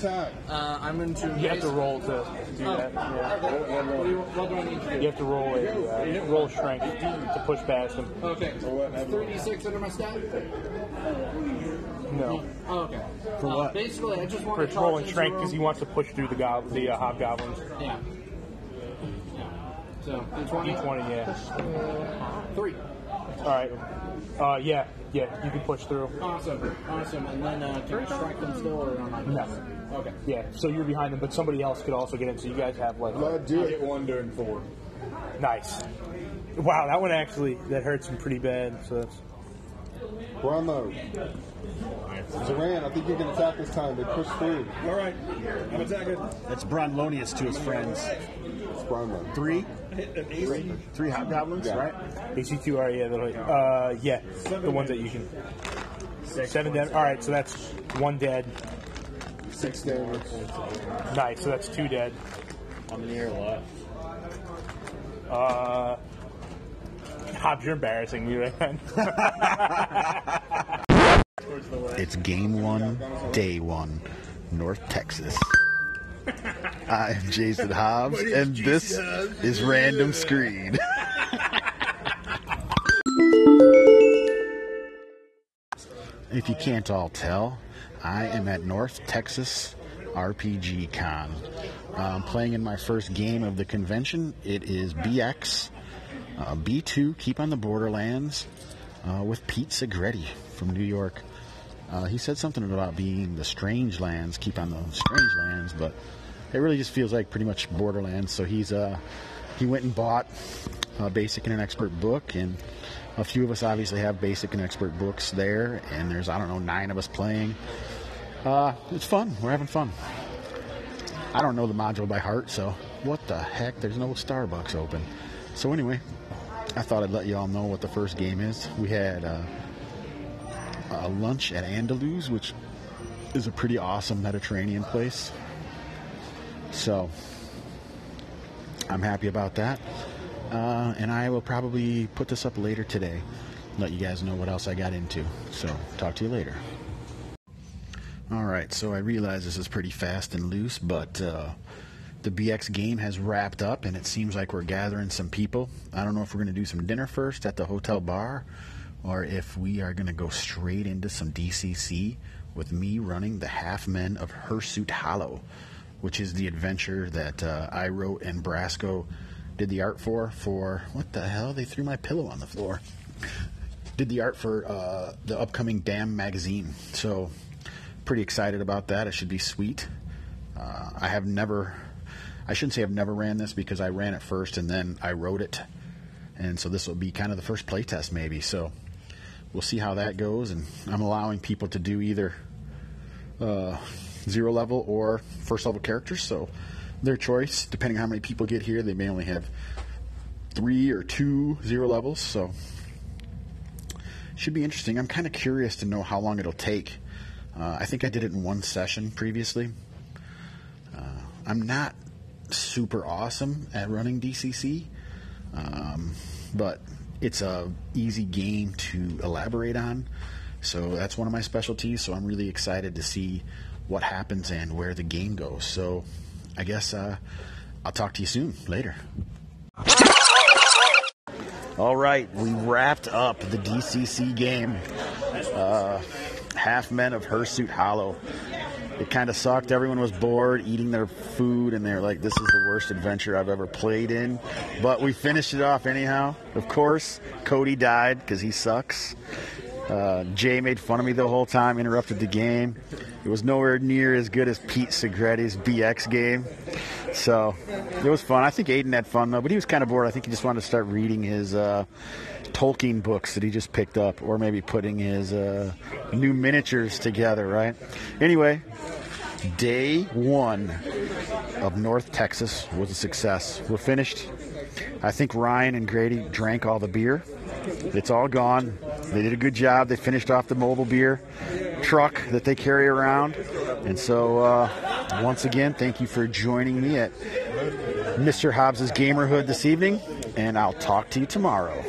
attack. Uh, I'm going to. You have to roll to do that. Yeah. What do, you, what do I need to do? You have to roll a uh, roll strength to push past him. Okay. 3d6 under my stat? No. Oh, okay. For Uh, what? Basically, I just want For to its charge rolling strength because he room. wants to push through the gob- the uh, hobgoblins. Yeah. Yeah. So, d20? D20, yeah. Three. All right. Uh, yeah, yeah, you can push through. Awesome. Awesome. And then uh, can I strike them still or am I? No. Okay. Yeah, so you're behind them, but somebody else could also get in. So you guys have like Blood, do it. one during four. nice. Wow, that one actually that hurts him pretty bad. So that's We're on low. Zoran, I think you can attack this time. They push through. All right, I'm attacking. That's Bronlonius to his friends. It's Brownlow. Three, Easy. three hobgoblins, Yeah. right? ACQR. Yeah, that'll. Uh, yeah, the ones that you can. Seven dead. All right, so that's one dead. Six dead. Nice. So that's two dead. I'm near a lot. Uh, Hobbs, you're embarrassing me right now. It's game one, day one, North Texas. I am Jason Hobbs, and this is Random Screen. if you can't all tell, I am at North Texas RPG Con. I'm playing in my first game of the convention. It is BX, uh, B2, Keep on the Borderlands, uh, with Pete Segretti from New York. Uh, he said something about being the strange lands, keep on the strange lands, but it really just feels like pretty much Borderlands. So he's uh, he went and bought a basic and an expert book, and a few of us obviously have basic and expert books there, and there's I don't know nine of us playing. Uh, it's fun. We're having fun. I don't know the module by heart, so what the heck? There's no Starbucks open. So anyway, I thought I'd let you all know what the first game is. We had. Uh, a lunch at Andalus, which is a pretty awesome Mediterranean place. So I'm happy about that. Uh, and I will probably put this up later today. Let you guys know what else I got into. So talk to you later. All right, so I realize this is pretty fast and loose, but uh, the BX game has wrapped up, and it seems like we're gathering some people. I don't know if we're going to do some dinner first at the hotel bar, or if we are going to go straight into some DCC with me running the Half Men of Hirsute Hollow, which is the adventure that uh, I wrote and Brasco did the art for. For what the hell? They threw my pillow on the floor. Did the art for uh, the upcoming Damn magazine. So pretty excited about that. It should be sweet. Uh, I have never, I shouldn't say I've never ran this because I ran it first and then I wrote it. And so this will be kind of the first playtest maybe. So we'll see how that goes. And I'm allowing people to do either uh, zero level or first level characters. So their choice, depending on how many people get here, they may only have three or two zero levels. So should be interesting. I'm kind of curious to know how long it'll take. Uh, I think I did it in one session previously. Uh, I'm not super awesome at running DCC, um, but it's a easy game to elaborate on. So that's one of my specialties. So I'm really excited to see what happens and where the game goes. So I guess uh, I'll talk to you soon later. All right, we wrapped up the DCC game. Uh, half men of Hirsute Hollow. It kind of sucked. Everyone was bored eating their food, and they're like, "This is the worst adventure I've ever played in." But we finished it off anyhow. Of course, Cody died because he sucks. Uh, Jay made fun of me the whole time, interrupted the game. It was nowhere near as good as Pete Segretti's BX game. So it was fun. I think Aiden had fun though, but he was kind of bored. I think he just wanted to start reading his uh, Tolkien books that he just picked up, or maybe putting his uh, new miniatures together, right? Anyway, day one of North Texas was a success. We're finished. I think Ryan and Grady drank all the beer. It's all gone. They did a good job. They finished off the mobile beer truck that they carry around. And so, uh, once again, thank you for joining me at Mr. Hobbs's Gamerhood this evening, and I'll talk to you tomorrow.